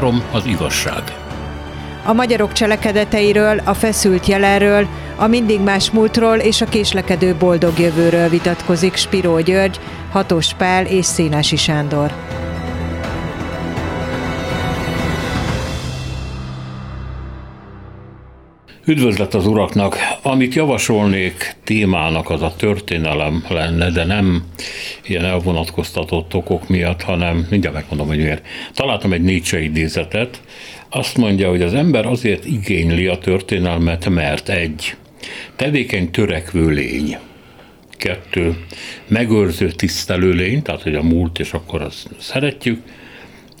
három az igazság. A magyarok cselekedeteiről, a feszült jelenről, a mindig más múltról és a késlekedő boldog jövőről vitatkozik Spiró György, Hatos Pál és Szénási Sándor. Üdvözlet az uraknak! Amit javasolnék témának, az a történelem lenne, de nem ilyen elvonatkoztatott okok miatt, hanem mindjárt megmondom, hogy miért. Találtam egy Nietzsche idézetet, azt mondja, hogy az ember azért igényli a történelmet, mert egy, tevékeny törekvő lény, kettő, megőrző tisztelő lény, tehát hogy a múlt, és akkor azt szeretjük,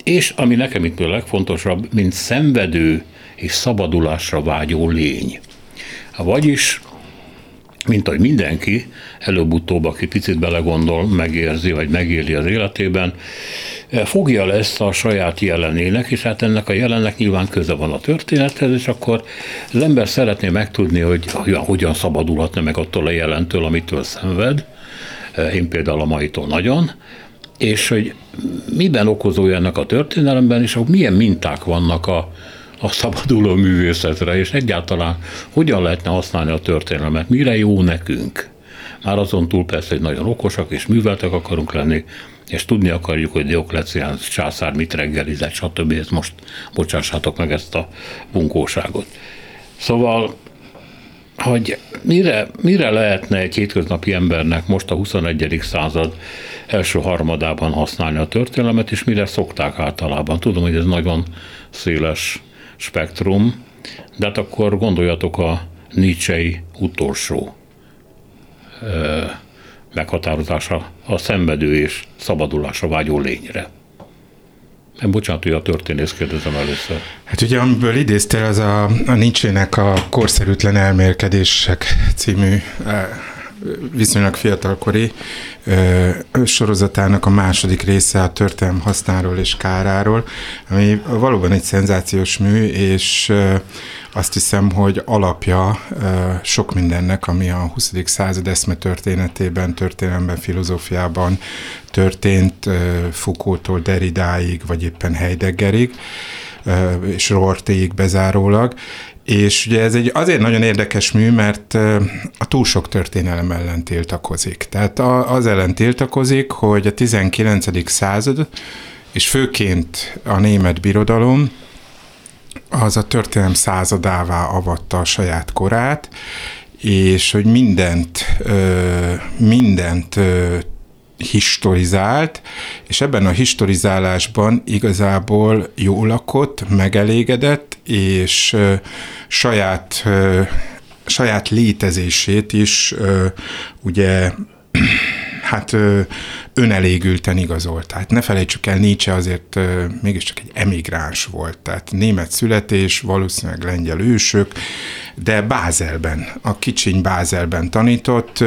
és ami nekem itt a legfontosabb, mint szenvedő és szabadulásra vágyó lény. Vagyis, mint ahogy mindenki, előbb-utóbb, aki picit belegondol, megérzi, vagy megéli az életében, fogja le ezt a saját jelenének, és hát ennek a jelennek nyilván köze van a történethez, és akkor az ember szeretné megtudni, hogy hogyan, szabadulhatna meg attól a jelentől, amitől szenved, én például a maitól nagyon, és hogy miben okozója ennek a történelemben, és milyen minták vannak a, a szabaduló művészetre, és egyáltalán hogyan lehetne használni a történelmet, mire jó nekünk. Már azon túl persze, hogy nagyon okosak és műveltek akarunk lenni, és tudni akarjuk, hogy Dioklecián császár mit reggelizett, stb. Ez most bocsássátok meg ezt a bunkóságot. Szóval, hogy mire, mire lehetne egy hétköznapi embernek most a 21. század első harmadában használni a történelmet, és mire szokták általában. Tudom, hogy ez nagyon széles spektrum, de hát akkor gondoljatok a Nietzsche utolsó meghatározása a szenvedő és szabadulásra vágyó lényre. Nem bocsánat, hogy a történész kérdezem először. Hát ugye, amiből idéztél, az a, a Nietzsche-nek a Korszerűtlen elmélkedések című viszonylag fiatalkori sorozatának a második része a történelem hasznáról és káráról, ami valóban egy szenzációs mű, és azt hiszem, hogy alapja sok mindennek, ami a 20. század eszme történetében, történelemben, filozófiában történt, Foucault-tól Derridáig, vagy éppen Heideggerig, és Rortéig bezárólag, és ugye ez egy azért nagyon érdekes mű, mert a túl sok történelem ellen tiltakozik. Tehát az ellen tiltakozik, hogy a 19. század, és főként a német birodalom, az a történelem századává avatta a saját korát, és hogy mindent, mindent historizált, és ebben a historizálásban igazából jó lakott, megelégedett, és saját, saját létezését is ugye hát önelégülten igazolt. Tehát ne felejtsük el, Nietzsche azért mégiscsak egy emigráns volt, tehát német születés, valószínűleg lengyel ősök, de Bázelben, a kicsiny Bázelben tanított,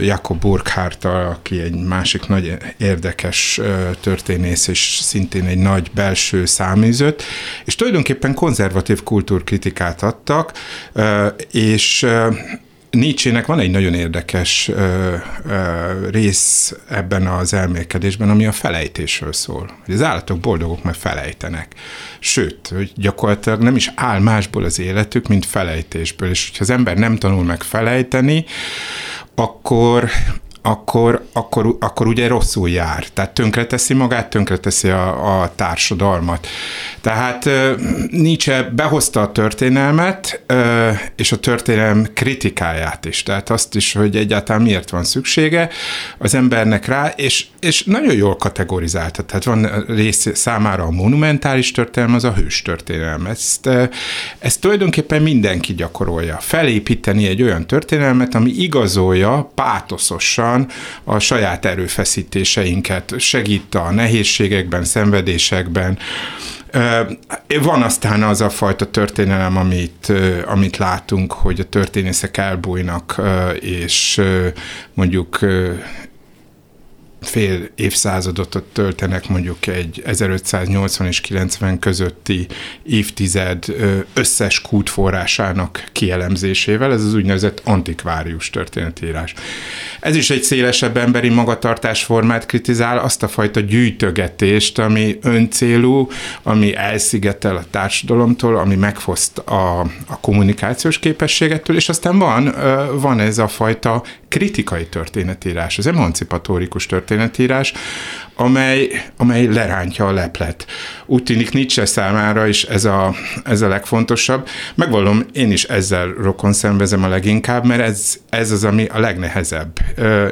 Jakob Burkhardt, aki egy másik nagy érdekes történész, és szintén egy nagy belső száműzött, és tulajdonképpen konzervatív kultúrkritikát adtak, és Nietzsche-nek van egy nagyon érdekes ö, ö, rész ebben az elmélkedésben, ami a felejtésről szól. Hogy az állatok boldogok, mert felejtenek. Sőt, hogy gyakorlatilag nem is áll másból az életük, mint felejtésből. És hogyha az ember nem tanul meg felejteni, akkor akkor, akkor, akkor ugye rosszul jár. Tehát tönkreteszi magát, tönkreteszi a, a társadalmat. Tehát Nietzsche behozta a történelmet, és a történelem kritikáját is. Tehát azt is, hogy egyáltalán miért van szüksége az embernek rá, és, és nagyon jól kategorizálta. Tehát van rész számára a monumentális történelem, az a hős történelem. Ezt, ezt tulajdonképpen mindenki gyakorolja. Felépíteni egy olyan történelmet, ami igazolja pátoszosan a saját erőfeszítéseinket, segít a nehézségekben, szenvedésekben, van aztán az a fajta történelem, amit, amit látunk, hogy a történészek elbújnak, és mondjuk fél évszázadot töltenek mondjuk egy 1580 és 90 közötti évtized összes kútforrásának kielemzésével, ez az úgynevezett antikvárius történetírás. Ez is egy szélesebb emberi magatartásformát kritizál, azt a fajta gyűjtögetést, ami öncélú, ami elszigetel a társadalomtól, ami megfoszt a, a kommunikációs képességettől, és aztán van, van ez a fajta kritikai történetírás, az emancipatórikus történetírás, amely, amely lerántja a leplet. Úgy tűnik Nietzsche számára is ez a, ez a legfontosabb. Megvallom, én is ezzel rokon szenvezem a leginkább, mert ez, ez az, ami a legnehezebb.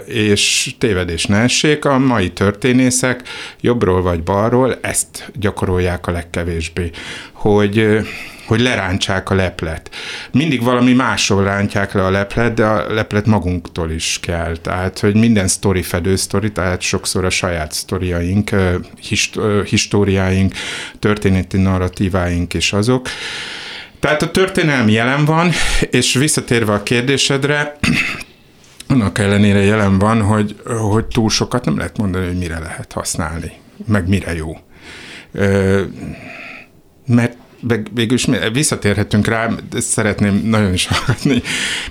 És tévedés ne essék, a mai történészek jobbról vagy balról ezt gyakorolják a legkevésbé, hogy hogy lerántsák a leplet. Mindig valami másról rántják le a leplet, de a leplet magunktól is kell. Tehát, hogy minden sztori fedő sztori, tehát sokszor a saját sztoriaink, hist- históriáink, történeti narratíváink és azok. Tehát a történelmi jelen van, és visszatérve a kérdésedre, annak ellenére jelen van, hogy, hogy túl sokat nem lehet mondani, hogy mire lehet használni, meg mire jó. Mert végül is visszatérhetünk rá, szeretném nagyon is hallgatni,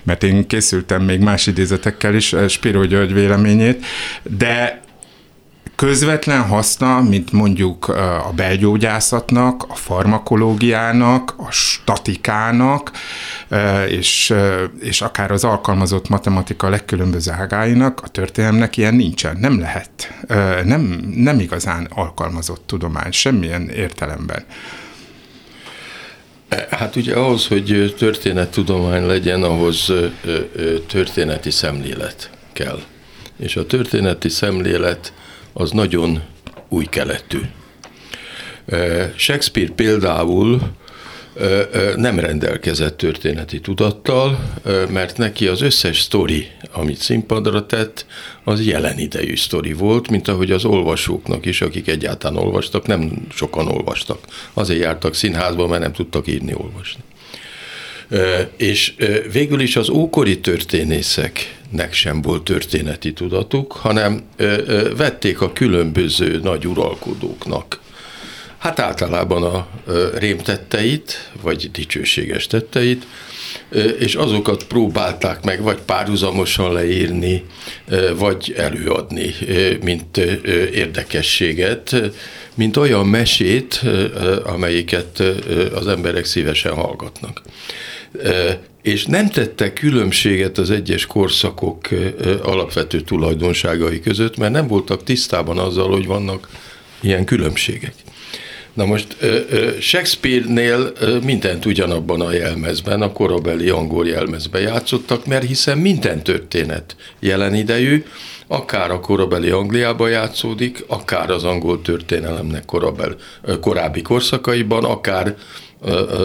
mert én készültem még más idézetekkel is eh, Spiro György véleményét, de közvetlen haszna, mint mondjuk eh, a belgyógyászatnak, a farmakológiának, a statikának, eh, és, és akár az alkalmazott matematika legkülönböző ágáinak, a történelmnek ilyen nincsen, nem lehet. Nem, nem igazán alkalmazott tudomány, semmilyen értelemben. Hát ugye ahhoz, hogy történettudomány legyen, ahhoz történeti szemlélet kell. És a történeti szemlélet az nagyon új keletű. Shakespeare például nem rendelkezett történeti tudattal, mert neki az összes sztori, amit színpadra tett, az jelen idejű sztori volt, mint ahogy az olvasóknak is, akik egyáltalán olvastak, nem sokan olvastak. Azért jártak színházba, mert nem tudtak írni, olvasni. És végül is az ókori történészeknek sem volt történeti tudatuk, hanem vették a különböző nagy uralkodóknak hát általában a rémtetteit, vagy dicsőséges tetteit, és azokat próbálták meg vagy párhuzamosan leírni, vagy előadni, mint érdekességet, mint olyan mesét, amelyiket az emberek szívesen hallgatnak. És nem tette különbséget az egyes korszakok alapvető tulajdonságai között, mert nem voltak tisztában azzal, hogy vannak ilyen különbségek. Na most Shakespeare-nél mindent ugyanabban a jelmezben, a korabeli angol jelmezben játszottak, mert hiszen minden történet jelen idejű, akár a korabeli Angliában játszódik, akár az angol történelemnek korabel, korábbi korszakaiban, akár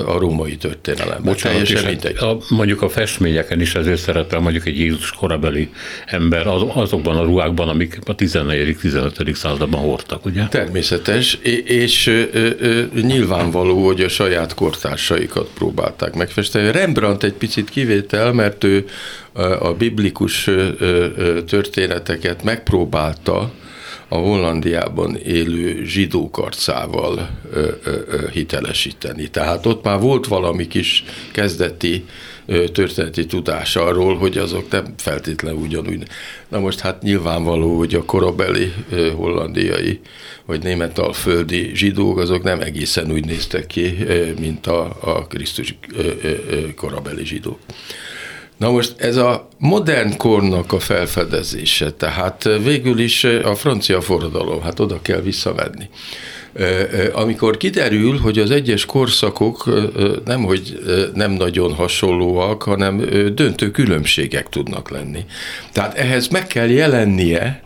a római történelem. Bocsánat, és A, mondjuk a festményeken is ezért szerepel mondjuk egy Jézus korabeli ember az, azokban a ruhákban, amik a 14.-15. században hordtak, ugye? Természetes, és, és ö, ö, nyilvánvaló, hogy a saját kortársaikat próbálták megfesteni. Rembrandt egy picit kivétel, mert ő a biblikus történeteket megpróbálta a Hollandiában élő zsidók arcával ö, ö, ö, hitelesíteni. Tehát ott már volt valami kis kezdeti történeti tudás arról, hogy azok nem feltétlenül ugyanúgy. Na most hát nyilvánvaló, hogy a korabeli hollandiai vagy németalföldi zsidók, azok nem egészen úgy néztek ki, mint a, a Krisztus korabeli zsidók. Na most ez a modern kornak a felfedezése, tehát végül is a francia forradalom, hát oda kell visszavenni. Amikor kiderül, hogy az egyes korszakok nem, hogy nem nagyon hasonlóak, hanem döntő különbségek tudnak lenni. Tehát ehhez meg kell jelennie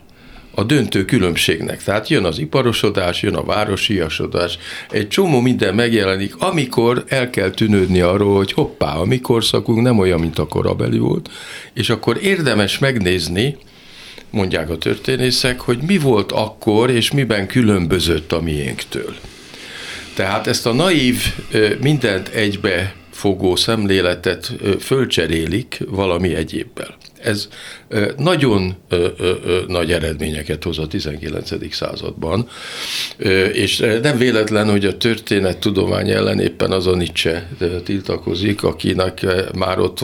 a döntő különbségnek. Tehát jön az iparosodás, jön a városiasodás, egy csomó minden megjelenik, amikor el kell tűnődni arról, hogy hoppá, a mi korszakunk nem olyan, mint a korabeli volt, és akkor érdemes megnézni, mondják a történészek, hogy mi volt akkor, és miben különbözött a miénktől. Tehát ezt a naív, mindent egybe fogó szemléletet fölcserélik valami egyébbel. Ez nagyon nagy eredményeket hoz a 19. században, és nem véletlen, hogy a történettudomány ellen éppen az a Nietzsche tiltakozik, akinek már ott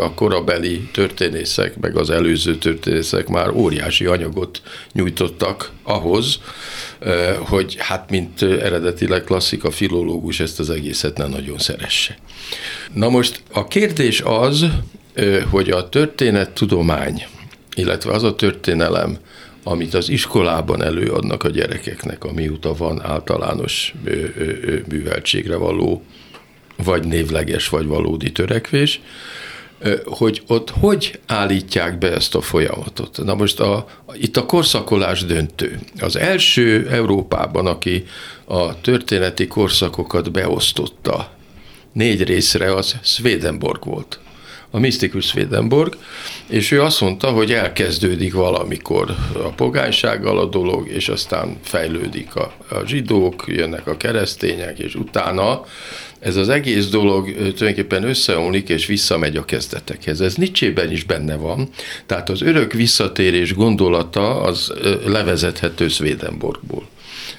a korabeli történészek, meg az előző történészek már óriási anyagot nyújtottak ahhoz, hogy hát mint eredetileg klasszika filológus ezt az egészet nem nagyon szeresse. Na most a kérdés az, hogy a történettudomány, illetve az a történelem, amit az iskolában előadnak a gyerekeknek, amióta van általános műveltségre való, vagy névleges, vagy valódi törekvés, hogy ott hogy állítják be ezt a folyamatot. Na most a, itt a korszakolás döntő. Az első Európában, aki a történeti korszakokat beosztotta négy részre, az Swedenborg volt a misztikus Swedenborg, és ő azt mondta, hogy elkezdődik valamikor a pogánysággal a dolog, és aztán fejlődik a, a zsidók, jönnek a keresztények, és utána ez az egész dolog tulajdonképpen összeomlik és visszamegy a kezdetekhez. Ez Nietzsében is benne van, tehát az örök visszatérés gondolata az levezethető Swedenborgból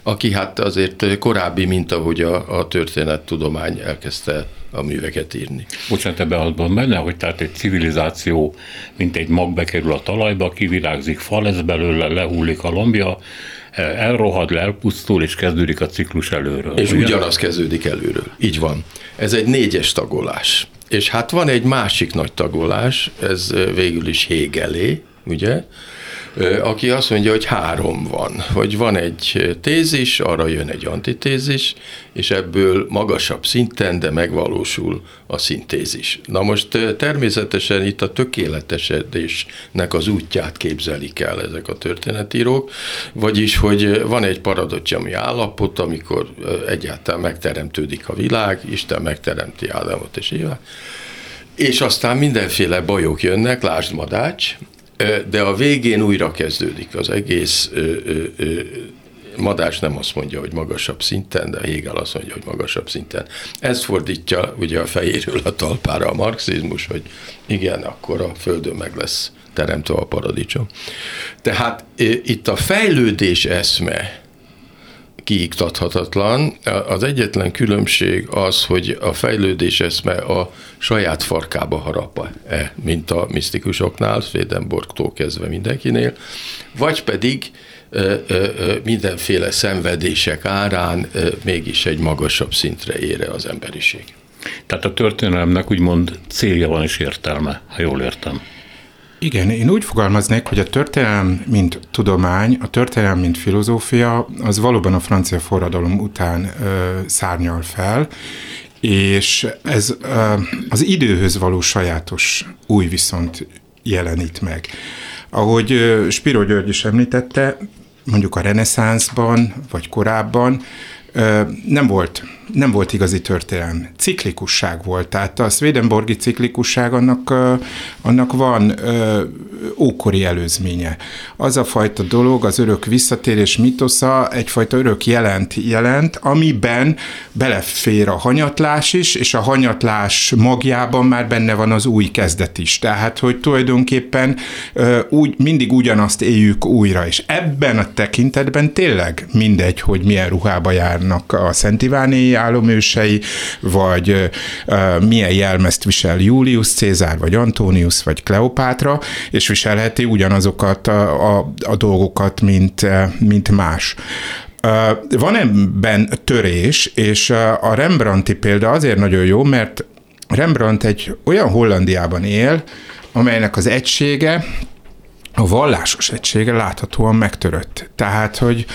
aki hát azért korábbi, mint ahogy a, a történettudomány elkezdte a műveket írni. Bocsánat, ebben azban benne, hogy tehát egy civilizáció, mint egy mag bekerül a talajba, kivirágzik fal, ez belőle lehullik a lombja, elrohad le, elpusztul, és kezdődik a ciklus előről. És ugye? ugyanaz kezdődik előről. Így van. Ez egy négyes tagolás. És hát van egy másik nagy tagolás, ez végül is Hegelé, ugye? Aki azt mondja, hogy három van, hogy van egy tézis, arra jön egy antitézis, és ebből magasabb szinten, de megvalósul a szintézis. Na most természetesen itt a tökéletesedésnek az útját képzelik el ezek a történetírók, vagyis, hogy van egy paradocsami állapot, amikor egyáltalán megteremtődik a világ, Isten megteremti Ádámot és Évát, és aztán mindenféle bajok jönnek, lásd Madács, de a végén újra kezdődik az egész. Madás nem azt mondja, hogy magasabb szinten, de Hegel azt mondja, hogy magasabb szinten. Ez fordítja ugye a fejéről a talpára a marxizmus, hogy igen, akkor a Földön meg lesz teremtve a paradicsom. Tehát itt a fejlődés eszme, kiiktathatatlan. Az egyetlen különbség az, hogy a fejlődés eszme a saját farkába harapa, -e, mint a misztikusoknál, Swedenborgtól kezdve mindenkinél, vagy pedig mindenféle szenvedések árán mégis egy magasabb szintre ére az emberiség. Tehát a történelemnek úgymond célja van és értelme, ha jól értem. Igen, én úgy fogalmaznék, hogy a történelem, mint tudomány, a történelem, mint filozófia, az valóban a francia forradalom után ö, szárnyal fel, és ez ö, az időhöz való sajátos új viszont jelenít meg. Ahogy Spiro György is említette, mondjuk a reneszánszban, vagy korábban nem volt, nem volt igazi történelem. Ciklikusság volt, tehát a Swedenborgi ciklikusság annak, annak van ókori előzménye. Az a fajta dolog, az örök visszatérés mitosza egyfajta örök jelent jelent, amiben belefér a hanyatlás is, és a hanyatlás magjában már benne van az új kezdet is. Tehát, hogy tulajdonképpen úgy, mindig ugyanazt éljük újra, és ebben a tekintetben tényleg mindegy, hogy milyen ruhába járnak a Szent Iváné álomősei, vagy milyen jelmezt visel Julius Cézár, vagy Antonius, vagy Kleopátra, és viselheti ugyanazokat a, a, a dolgokat, mint, mint más. Van ebben törés, és a Rembrandti példa azért nagyon jó, mert Rembrandt egy olyan Hollandiában él, amelynek az egysége, a vallásos egysége láthatóan megtörött. Tehát, hogy,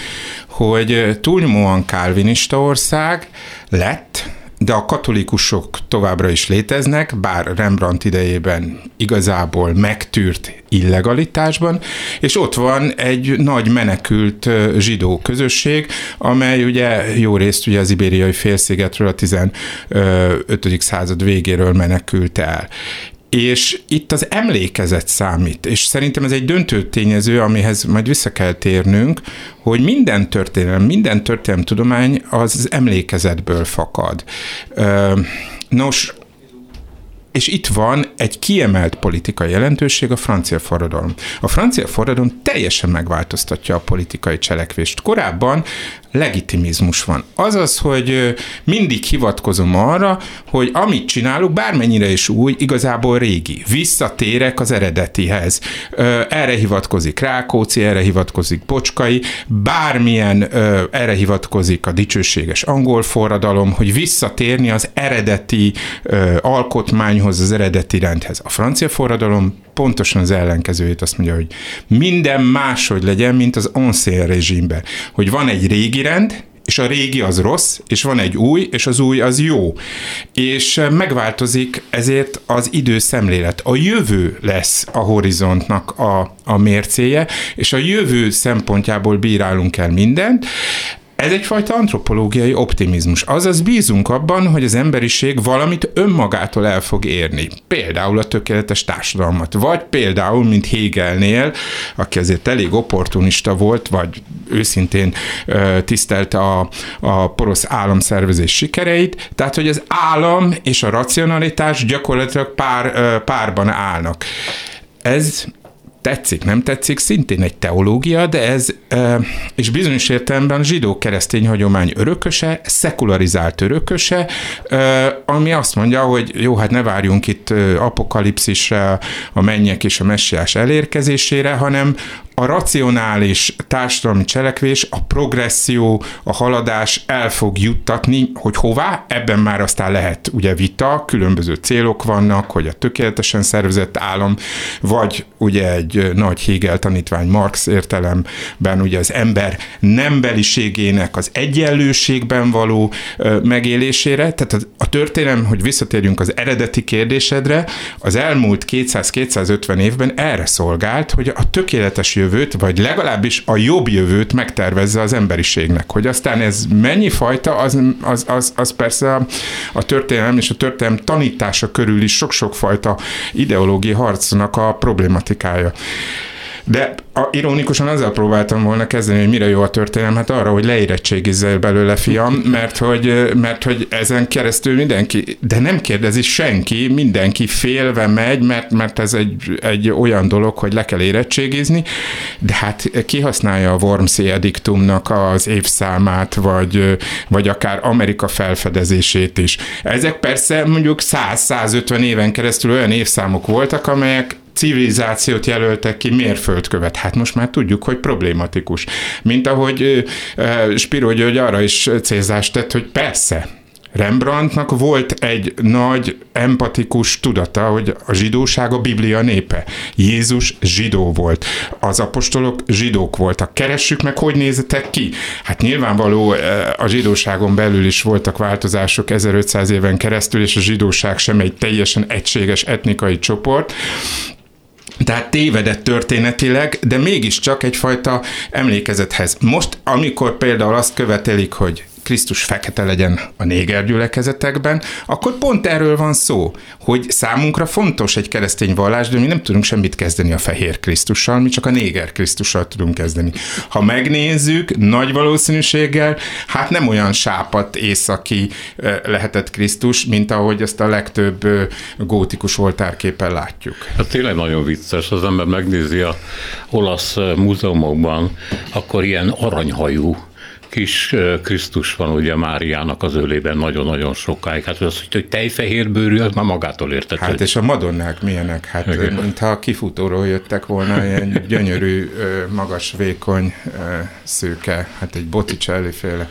hogy túlnyomóan kálvinista ország lett, de a katolikusok továbbra is léteznek, bár Rembrandt idejében igazából megtűrt illegalitásban, és ott van egy nagy menekült zsidó közösség, amely ugye jó részt ugye az ibériai félszigetről a 15. század végéről menekült el. És itt az emlékezet számít, és szerintem ez egy döntő tényező, amihez majd vissza kell térnünk, hogy minden történelem, minden történelem tudomány az emlékezetből fakad. Nos, és itt van egy kiemelt politikai jelentőség, a francia forradalom. A francia forradalom teljesen megváltoztatja a politikai cselekvést. Korábban legitimizmus van. Azaz, hogy mindig hivatkozom arra, hogy amit csinálok, bármennyire is új, igazából régi. Visszatérek az eredetihez. Erre hivatkozik Rákóczi, erre hivatkozik Bocskai, bármilyen erre hivatkozik a dicsőséges angol forradalom, hogy visszatérni az eredeti alkotmányhoz, az eredeti rendhez. A francia forradalom pontosan az ellenkezőjét azt mondja, hogy minden máshogy legyen, mint az ancien rezsimben. Hogy van egy régi rend, és a régi az rossz, és van egy új, és az új az jó. És megváltozik ezért az időszemlélet. A jövő lesz a horizontnak a, a mércéje, és a jövő szempontjából bírálunk el mindent. Ez egyfajta antropológiai optimizmus. Azaz bízunk abban, hogy az emberiség valamit önmagától el fog érni. Például a tökéletes társadalmat. Vagy például, mint Hegelnél, aki azért elég opportunista volt, vagy őszintén tisztelte a, a porosz államszervezés sikereit, tehát hogy az állam és a racionalitás gyakorlatilag pár, párban állnak. Ez tetszik, nem tetszik, szintén egy teológia, de ez, és bizonyos értelemben zsidó-keresztény hagyomány örököse, szekularizált örököse, ami azt mondja, hogy jó, hát ne várjunk itt apokalipszisre, a mennyek és a messiás elérkezésére, hanem a racionális társadalmi cselekvés, a progresszió, a haladás el fog juttatni, hogy hová, ebben már aztán lehet ugye vita, különböző célok vannak, hogy a tökéletesen szervezett állam, vagy ugye egy nagy Hegel tanítvány Marx értelemben ugye az ember nembeliségének az egyenlőségben való megélésére, tehát a történelem, hogy visszatérjünk az eredeti kérdésedre, az elmúlt 200-250 évben erre szolgált, hogy a tökéletes jövőt, vagy legalábbis a jobb jövőt megtervezze az emberiségnek. Hogy aztán ez mennyi fajta, az, az, az, az persze a, a történelem és a történelem tanítása körül is sok-sok fajta ideológiai harcnak a problématikája. De a, ironikusan azzal próbáltam volna kezdeni, hogy mire jó a történelem, hát arra, hogy leérettségizzel belőle, fiam, mert hogy, mert hogy ezen keresztül mindenki, de nem kérdezi senki, mindenki félve megy, mert, mert ez egy, egy olyan dolog, hogy le kell érettségizni, de hát kihasználja a Wormsi ediktumnak az évszámát, vagy, vagy akár Amerika felfedezését is. Ezek persze mondjuk 100-150 éven keresztül olyan évszámok voltak, amelyek civilizációt jelöltek ki mérföldkövet. Hát most már tudjuk, hogy problématikus. Mint ahogy Spiro György arra is célzást tett, hogy persze, Rembrandtnak volt egy nagy empatikus tudata, hogy a zsidóság a Biblia népe. Jézus zsidó volt. Az apostolok zsidók voltak. Keressük meg, hogy néztek ki. Hát nyilvánvaló a zsidóságon belül is voltak változások 1500 éven keresztül, és a zsidóság sem egy teljesen egységes etnikai csoport, tehát tévedett történetileg, de mégiscsak egyfajta emlékezethez. Most, amikor például azt követelik, hogy Krisztus fekete legyen a néger gyülekezetekben, akkor pont erről van szó, hogy számunkra fontos egy keresztény vallás, de mi nem tudunk semmit kezdeni a fehér Krisztussal, mi csak a néger Krisztussal tudunk kezdeni. Ha megnézzük, nagy valószínűséggel, hát nem olyan sápat északi lehetett Krisztus, mint ahogy ezt a legtöbb gótikus oltárképen látjuk. Hát tényleg nagyon vicces, az ember megnézi a olasz múzeumokban, akkor ilyen aranyhajú kis Krisztus van ugye Máriának az ölében nagyon-nagyon sokáig. Hát az, hogy tejfehér bőrű, az már magától értető. Hát és a madonnák milyenek? Hát Igen. mintha kifutóról jöttek volna, ilyen gyönyörű, magas, vékony, szőke, hát egy Botticelli féle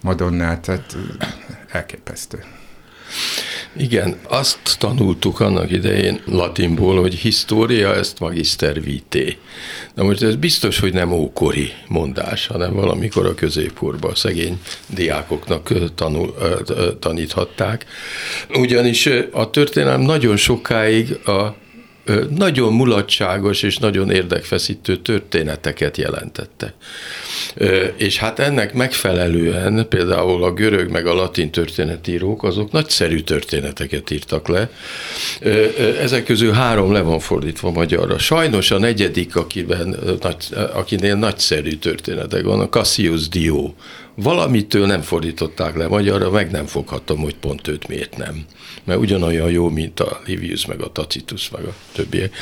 madonnát, tehát elképesztő. Igen, azt tanultuk annak idején latinból, hogy história ezt magister vité. Na most ez biztos, hogy nem ókori mondás, hanem valamikor a középkorban szegény diákoknak tanul, taníthatták. Ugyanis a történelem nagyon sokáig a nagyon mulatságos és nagyon érdekfeszítő történeteket jelentette. És hát ennek megfelelően például a görög meg a latin történetírók azok nagyszerű történeteket írtak le. Ezek közül három le van fordítva magyarra. Sajnos a negyedik, akiben, akinél nagyszerű történetek a Cassius Dio valamitől nem fordították le magyarra, meg nem foghatom, hogy pont őt miért nem. Mert ugyanolyan jó, mint a Livius, meg a Tacitus, meg a többiek.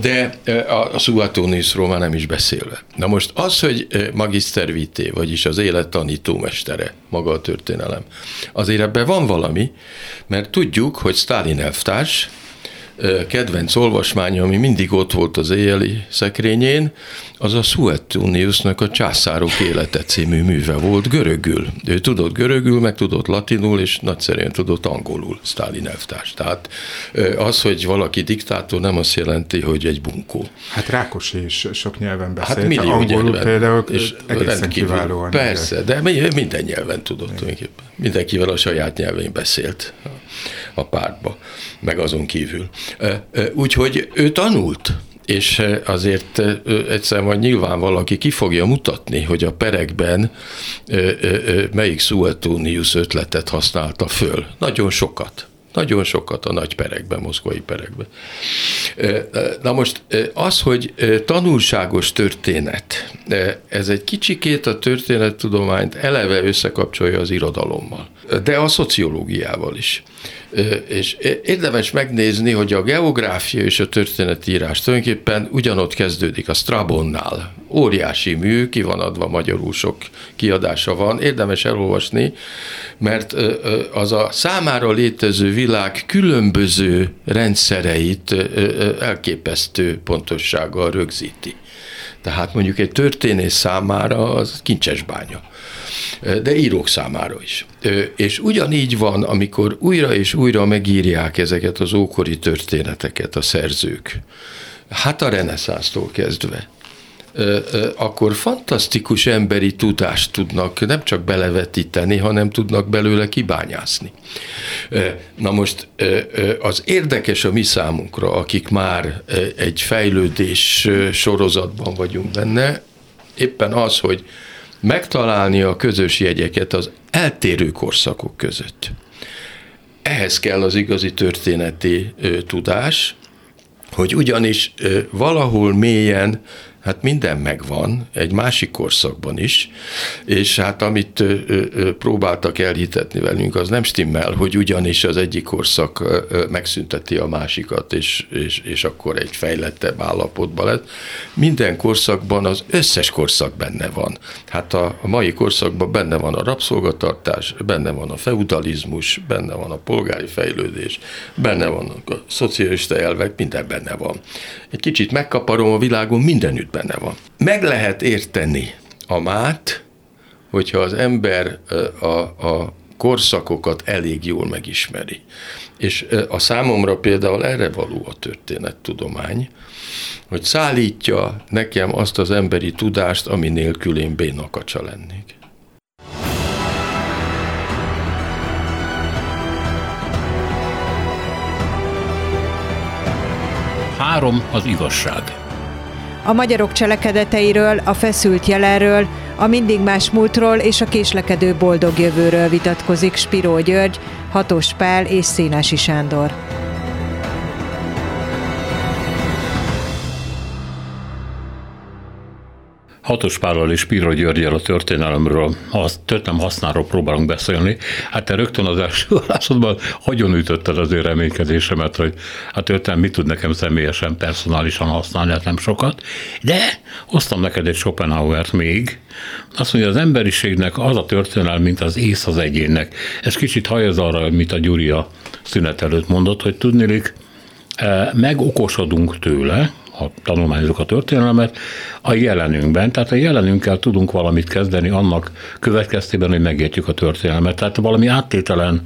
De a Suetoniusról már nem is beszélve. Na most az, hogy magister vité, vagyis az élet tanítómestere, maga a történelem, azért ebben van valami, mert tudjuk, hogy Stalin elvtárs, kedvenc olvasmánya, ami mindig ott volt az éjjeli szekrényén, az a Suetoniusnak a Császárok élete című műve volt görögül. Ő tudott görögül, meg tudott latinul, és nagyszerűen tudott angolul, Stalin elvtárs. Tehát az, hogy valaki diktátor, nem azt jelenti, hogy egy bunkó. Hát Rákos is sok nyelven Hát beszélt. millió angolul nyelven. például és egészen kiválóan. Persze, de mi- minden nyelven tudott tulajdonképpen. Mindenkivel a saját nyelvén beszélt a pártba, meg azon kívül. Úgyhogy ő tanult, és azért egyszer majd nyilván valaki ki fogja mutatni, hogy a perekben melyik Suetonius ötletet használta föl. Nagyon sokat. Nagyon sokat a nagy perekben, moszkvai perekben. Na most az, hogy tanulságos történet, ez egy kicsikét a történettudományt eleve összekapcsolja az irodalommal, de a szociológiával is. És érdemes megnézni, hogy a geográfia és a történetírás tulajdonképpen ugyanott kezdődik, a Strabonnál. Óriási mű, ki van adva magyarul, sok kiadása van, érdemes elolvasni, mert az a számára létező világ különböző rendszereit elképesztő pontossággal rögzíti. Tehát mondjuk egy történész számára az kincses bánya de írók számára is. És ugyanígy van, amikor újra és újra megírják ezeket az ókori történeteket a szerzők, hát a reneszánsztól kezdve, akkor fantasztikus emberi tudást tudnak nem csak belevetíteni, hanem tudnak belőle kibányászni. Na most az érdekes a mi számunkra, akik már egy fejlődés sorozatban vagyunk benne, éppen az, hogy megtalálni a közös jegyeket az eltérő korszakok között. Ehhez kell az igazi történeti tudás, hogy ugyanis valahol mélyen, hát minden megvan, egy másik korszakban is, és hát amit próbáltak elhitetni velünk, az nem stimmel, hogy ugyanis az egyik korszak megszünteti a másikat, és, és, és akkor egy fejlettebb állapotba lett. Minden korszakban az összes korszak benne van. Hát a, a mai korszakban benne van a rabszolgatartás, benne van a feudalizmus, benne van a polgári fejlődés, benne vannak a szocialista elvek, minden benne van. Egy kicsit megkaparom a világon, mindenütt benne van. Meg lehet érteni a mát, hogyha az ember a, a korszakokat elég jól megismeri. És a számomra például erre való a történettudomány, hogy szállítja nekem azt az emberi tudást, ami nélkül én bénakacsa lennék. Három az igazság. A magyarok cselekedeteiről, a feszült jelenről, a mindig más múltról és a késlekedő boldog jövőről vitatkozik Spiró György, Hatos Pál és Szénási Sándor. Hatos Pállal és Piro Györgyel a történelemről, a történelem hasznáról próbálunk beszélni. Hát te rögtön az első válaszodban hogyan ütötted az én reménykedésemet, hogy a történelem mit tud nekem személyesen, personálisan használni, hát nem sokat. De hoztam neked egy Schopenhauert még, azt mondja, az emberiségnek az a történelem, mint az ész az egyénnek. Ez kicsit hajaz arra, amit a Gyuri a szünet előtt mondott, hogy tudnélik, eh, megokosodunk tőle, ha tanulmányozunk a történelmet, a jelenünkben. Tehát a jelenünkkel tudunk valamit kezdeni annak következtében, hogy megértjük a történelmet. Tehát valami áttételen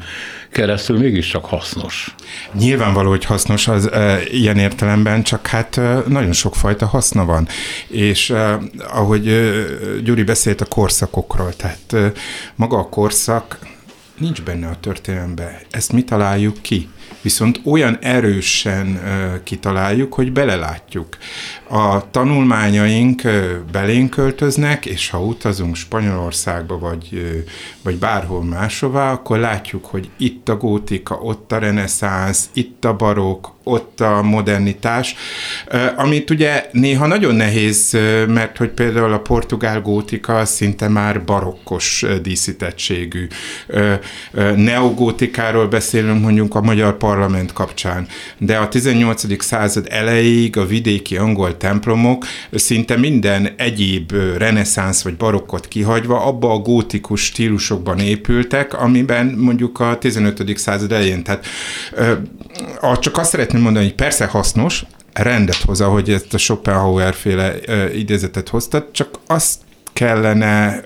keresztül mégiscsak hasznos. Nyilvánvaló, hogy hasznos az e, ilyen értelemben, csak hát e, nagyon sokfajta haszna van. És e, ahogy e, Gyuri beszélt a korszakokról, tehát e, maga a korszak nincs benne a történelemben. Ezt mi találjuk ki. Viszont olyan erősen kitaláljuk, hogy belelátjuk. A tanulmányaink belénk költöznek, és ha utazunk Spanyolországba, vagy, vagy bárhol máshová, akkor látjuk, hogy itt a gótika, ott a reneszánsz, itt a barokk, ott a modernitás, amit ugye néha nagyon nehéz, mert hogy például a portugál gótika szinte már barokkos díszítettségű. Neogótikáról beszélünk mondjuk a magyar parlament kapcsán, de a 18. század elejéig a vidéki angol templomok szinte minden egyéb reneszánsz vagy barokkot kihagyva abba a gótikus stílusokban épültek, amiben mondjuk a 15. század elején. Tehát csak azt szeretném mondani, hogy persze hasznos, rendet hoz, ahogy ezt a Schopenhauer féle idézetet hoztad, csak azt kellene,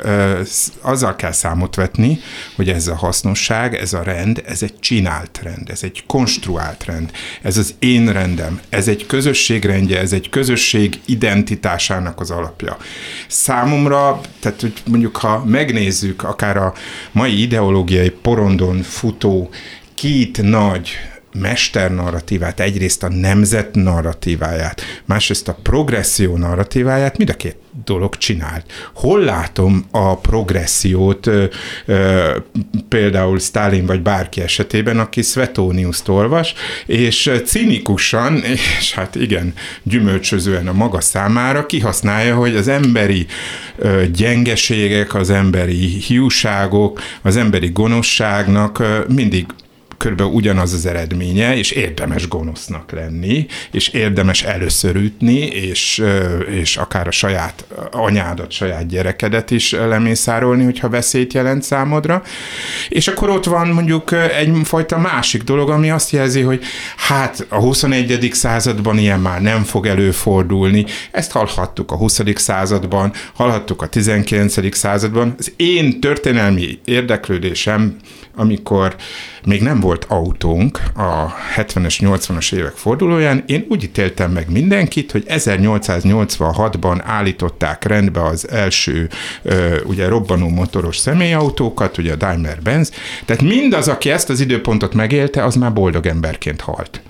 azzal kell számot vetni, hogy ez a hasznosság, ez a rend, ez egy csinált rend, ez egy konstruált rend, ez az én rendem, ez egy közösség rendje, ez egy közösség identitásának az alapja. Számomra, tehát hogy mondjuk ha megnézzük akár a mai ideológiai porondon futó két nagy mesternarratívát, egyrészt a nemzet narratíváját, másrészt a progresszió narratíváját, mind a két dolog csinált. Hol látom a progressziót ö, ö, például Stalin vagy bárki esetében, aki Svetonius-t olvas, és cinikusan, és hát igen, gyümölcsözően a maga számára kihasználja, hogy az emberi ö, gyengeségek, az emberi hiúságok, az emberi gonoszságnak ö, mindig körülbelül ugyanaz az eredménye, és érdemes gonosznak lenni, és érdemes először ütni, és, és akár a saját anyádat, saját gyerekedet is lemészárolni, hogyha veszélyt jelent számodra. És akkor ott van mondjuk egyfajta másik dolog, ami azt jelzi, hogy hát a 21. században ilyen már nem fog előfordulni. Ezt hallhattuk a 20. században, hallhattuk a 19. században. Az én történelmi érdeklődésem amikor még nem volt autónk a 70-es, 80-as évek fordulóján, én úgy ítéltem meg mindenkit, hogy 1886-ban állították rendbe az első ugye robbanó motoros személyautókat, ugye a Daimler-Benz, tehát mindaz, aki ezt az időpontot megélte, az már boldog emberként halt.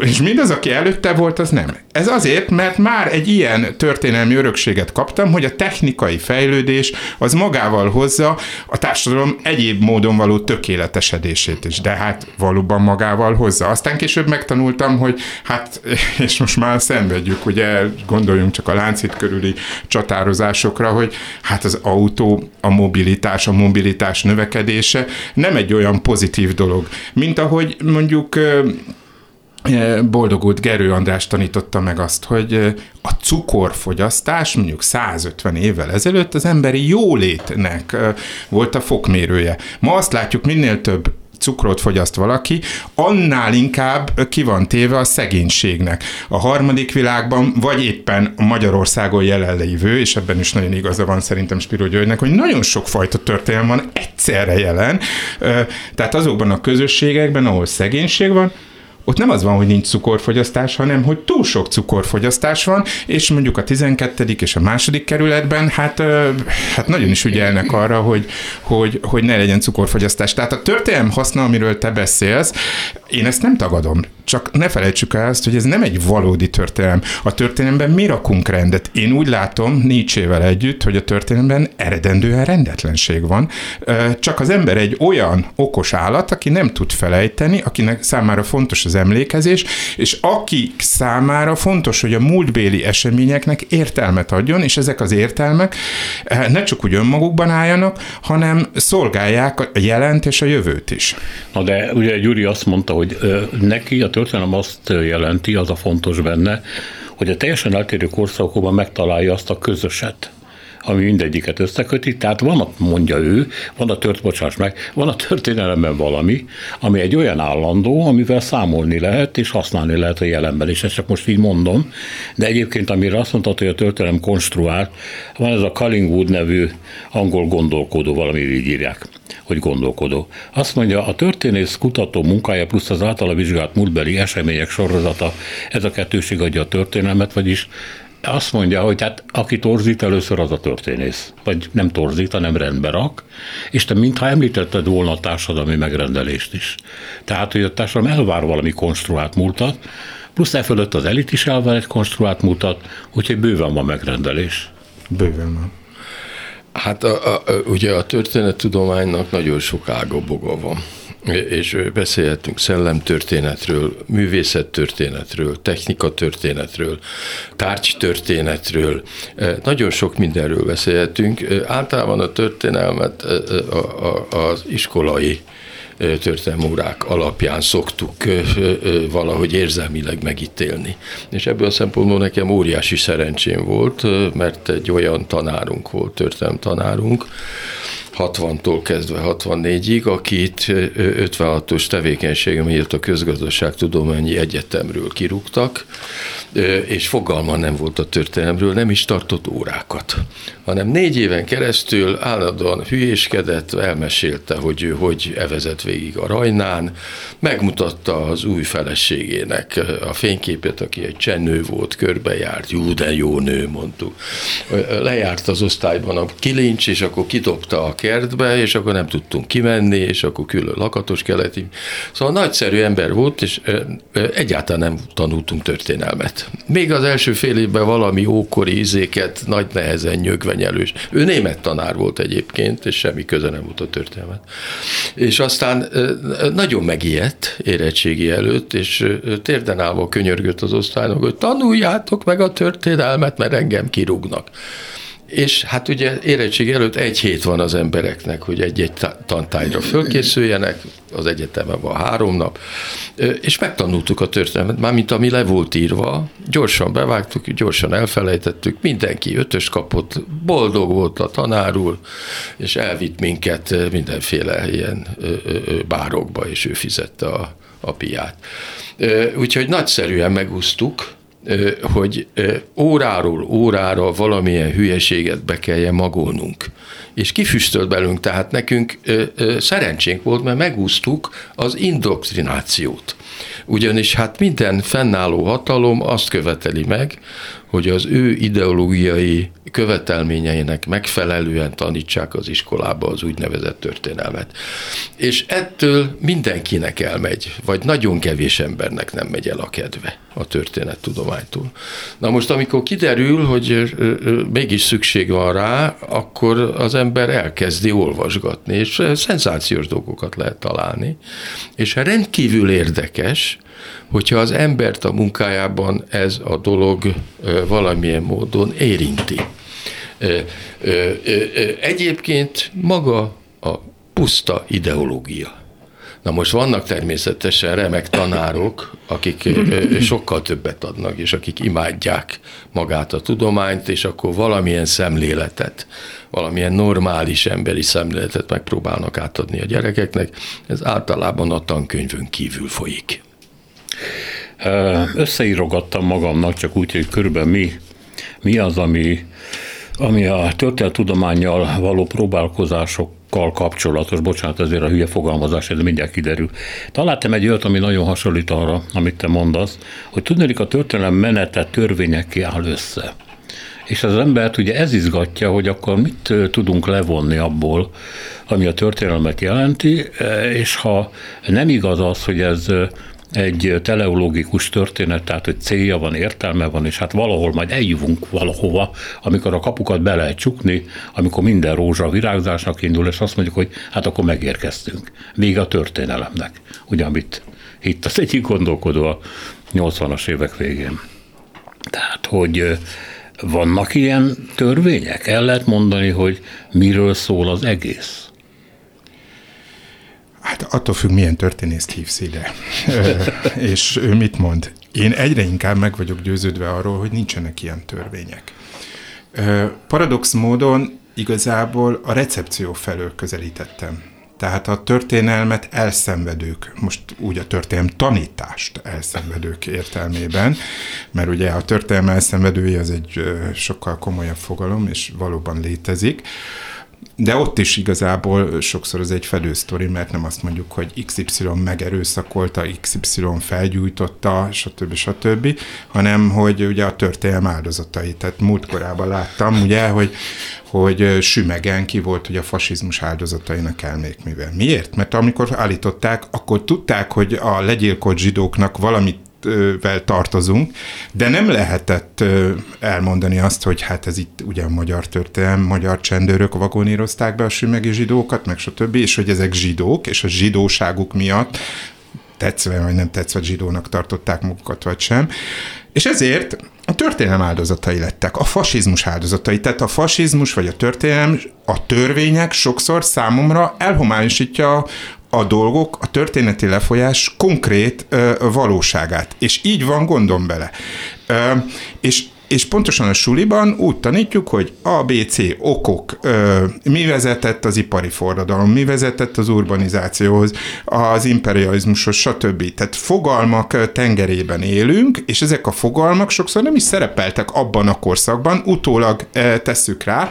És mindaz, aki előtte volt, az nem. Ez azért, mert már egy ilyen történelmi örökséget kaptam, hogy a technikai fejlődés az magával hozza a társadalom egyéb módon való tökéletesedését is, de hát valóban magával hozza. Aztán később megtanultam, hogy hát, és most már szenvedjük, ugye gondoljunk csak a láncít körüli csatározásokra, hogy hát az autó, a mobilitás, a mobilitás növekedése nem egy olyan pozitív dolog, mint ahogy mondjuk boldogult Gerő András tanította meg azt, hogy a cukorfogyasztás mondjuk 150 évvel ezelőtt az emberi jólétnek volt a fokmérője. Ma azt látjuk, minél több cukrot fogyaszt valaki, annál inkább ki van téve a szegénységnek. A harmadik világban, vagy éppen Magyarországon jelenlévő, és ebben is nagyon igaza van szerintem Spiro Györgynek, hogy nagyon sok fajta történelem van egyszerre jelen. Tehát azokban a közösségekben, ahol szegénység van, ott nem az van, hogy nincs cukorfogyasztás, hanem hogy túl sok cukorfogyasztás van, és mondjuk a 12. és a második kerületben hát, hát nagyon is ügyelnek arra, hogy, hogy, hogy ne legyen cukorfogyasztás. Tehát a történelem haszna, amiről te beszélsz, én ezt nem tagadom. Csak ne felejtsük el azt, hogy ez nem egy valódi történelem. A történelemben mi rakunk rendet? Én úgy látom Nietzsével együtt, hogy a történelemben eredendően rendetlenség van. Csak az ember egy olyan okos állat, aki nem tud felejteni, akinek számára fontos az emlékezés, és aki számára fontos, hogy a múltbéli eseményeknek értelmet adjon, és ezek az értelmek ne csak úgy önmagukban álljanak, hanem szolgálják a jelent és a jövőt is. Na de ugye Gyuri azt mondta, hogy neki a történelem azt jelenti, az a fontos benne, hogy a teljesen eltérő korszakokban megtalálja azt a közöset, ami mindegyiket összeköti. Tehát van, mondja ő, van a tört, bocsáss meg, van a történelemben valami, ami egy olyan állandó, amivel számolni lehet, és használni lehet a jelenben, és ezt csak most így mondom, de egyébként amire azt mondtad, hogy a történelem konstruált, van ez a Collingwood nevű angol gondolkodó, valami így írják hogy gondolkodó. Azt mondja, a történész kutató munkája plusz az általa vizsgált múltbeli események sorozata, ez a kettőség adja a történelmet, vagyis azt mondja, hogy hát aki torzít először az a történész. Vagy nem torzít, hanem rendbe rak, és te mintha említetted volna a társadalmi megrendelést is. Tehát, hogy a társadalom elvár valami konstruált múltat, plusz e fölött az elit is elvár egy konstruált múltat, úgyhogy bőven van megrendelés. Bőven van. Hát a, a, ugye a történettudománynak nagyon sok ága boga van és beszélhetünk szellemtörténetről, művészettörténetről, technikatörténetről, tárgytörténetről, nagyon sok mindenről beszélhetünk. Általában a történelmet az iskolai történelmórák alapján szoktuk valahogy érzelmileg megítélni. És ebből a szempontból nekem óriási szerencsém volt, mert egy olyan tanárunk volt, történelem tanárunk, 60-tól kezdve 64-ig, akit 56-os tevékenysége miatt a Közgazdaságtudományi Egyetemről kirúgtak, és fogalma nem volt a történelemről, nem is tartott órákat, hanem négy éven keresztül állandóan hülyéskedett, elmesélte, hogy ő hogy evezett végig a rajnán, megmutatta az új feleségének a fényképet, aki egy csennő volt, körbejárt, jó, de jó nő, mondtuk. Lejárt az osztályban a kilincs, és akkor kidobta a kertbe, és akkor nem tudtunk kimenni, és akkor külön lakatos kellett. Szóval nagyszerű ember volt, és egyáltalán nem tanultunk történelmet. Még az első fél évben valami ókori izéket nagy nehezen nyögvenyelős. Ő német tanár volt egyébként, és semmi köze nem volt a történelmet. És aztán nagyon megijedt érettségi előtt, és térden állva könyörgött az osztálynak, hogy tanuljátok meg a történelmet, mert engem kirúgnak és hát ugye érettség előtt egy hét van az embereknek, hogy egy-egy tantányra fölkészüljenek, az egyetemen van három nap, és megtanultuk a történelmet, mármint ami le volt írva, gyorsan bevágtuk, gyorsan elfelejtettük, mindenki ötös kapott, boldog volt a tanár úr, és elvitt minket mindenféle ilyen bárokba, és ő fizette a, a piát. Úgyhogy nagyszerűen megúsztuk, hogy óráról órára valamilyen hülyeséget be kelljen magolnunk. És kifüstölt belünk, tehát nekünk szerencsénk volt, mert megúsztuk az indoktrinációt. Ugyanis hát minden fennálló hatalom azt követeli meg, hogy az ő ideológiai követelményeinek megfelelően tanítsák az iskolába az úgynevezett történelmet. És ettől mindenkinek elmegy, vagy nagyon kevés embernek nem megy el a kedve a történettudománytól. Na most, amikor kiderül, hogy mégis szükség van rá, akkor az ember elkezdi olvasgatni, és szenzációs dolgokat lehet találni, és rendkívül érdekes, hogyha az embert a munkájában ez a dolog valamilyen módon érinti. Egyébként maga a puszta ideológia. Na most vannak természetesen remek tanárok, akik sokkal többet adnak, és akik imádják magát a tudományt, és akkor valamilyen szemléletet, valamilyen normális emberi szemléletet megpróbálnak átadni a gyerekeknek. Ez általában a tankönyvön kívül folyik. Összeírogattam magamnak, csak úgy, hogy körülbelül mi, mi az, ami, ami a történeltudományjal való próbálkozásokkal kapcsolatos, bocsánat, ezért a hülye fogalmazás, ez mindjárt kiderül. Találtam egy olyat, ami nagyon hasonlít arra, amit te mondasz, hogy tudnék a történelem menete törvényekké áll össze. És az embert ugye ez izgatja, hogy akkor mit tudunk levonni abból, ami a történelmet jelenti, és ha nem igaz az, hogy ez egy teleológikus történet, tehát hogy célja van, értelme van, és hát valahol majd eljövünk valahova, amikor a kapukat be lehet csukni, amikor minden rózsa virágzásnak indul, és azt mondjuk, hogy hát akkor megérkeztünk. Vége a történelemnek. Ugye, amit itt az egyik gondolkodó a 80-as évek végén. Tehát, hogy vannak ilyen törvények? El lehet mondani, hogy miről szól az egész? Hát attól függ, milyen történészt hívsz ide. és ő mit mond? Én egyre inkább meg vagyok győződve arról, hogy nincsenek ilyen törvények. Paradox módon igazából a recepció felől közelítettem. Tehát a történelmet elszenvedők, most úgy a történelem tanítást elszenvedők értelmében, mert ugye a történelem elszenvedői az egy sokkal komolyabb fogalom, és valóban létezik de ott is igazából sokszor az egy fedősztori, mert nem azt mondjuk, hogy XY megerőszakolta, XY felgyújtotta, stb. stb., hanem hogy ugye a történelem áldozatai. Tehát múltkorában láttam, ugye, hogy, hogy sümegen ki volt, hogy a fasizmus áldozatainak elmék mivel. Miért? Mert amikor állították, akkor tudták, hogy a legyilkolt zsidóknak valamit vel tartozunk, de nem lehetett elmondani azt, hogy hát ez itt ugye a magyar történelem, magyar csendőrök vagonírozták be a sümegi zsidókat, meg stb., és hogy ezek zsidók, és a zsidóságuk miatt tetszve vagy nem tetszve zsidónak tartották magukat, vagy sem. És ezért a történelem áldozatai lettek, a fasizmus áldozatai. Tehát a fasizmus vagy a történelem, a törvények sokszor számomra elhomályosítja a dolgok, a történeti lefolyás konkrét ö, valóságát. És így van gondom bele. Ö, és és pontosan a suliban úgy tanítjuk, hogy A, B, C okok, ö, mi vezetett az ipari forradalom, mi vezetett az urbanizációhoz, az imperializmushoz, stb. Tehát fogalmak tengerében élünk, és ezek a fogalmak sokszor nem is szerepeltek abban a korszakban, utólag ö, tesszük rá.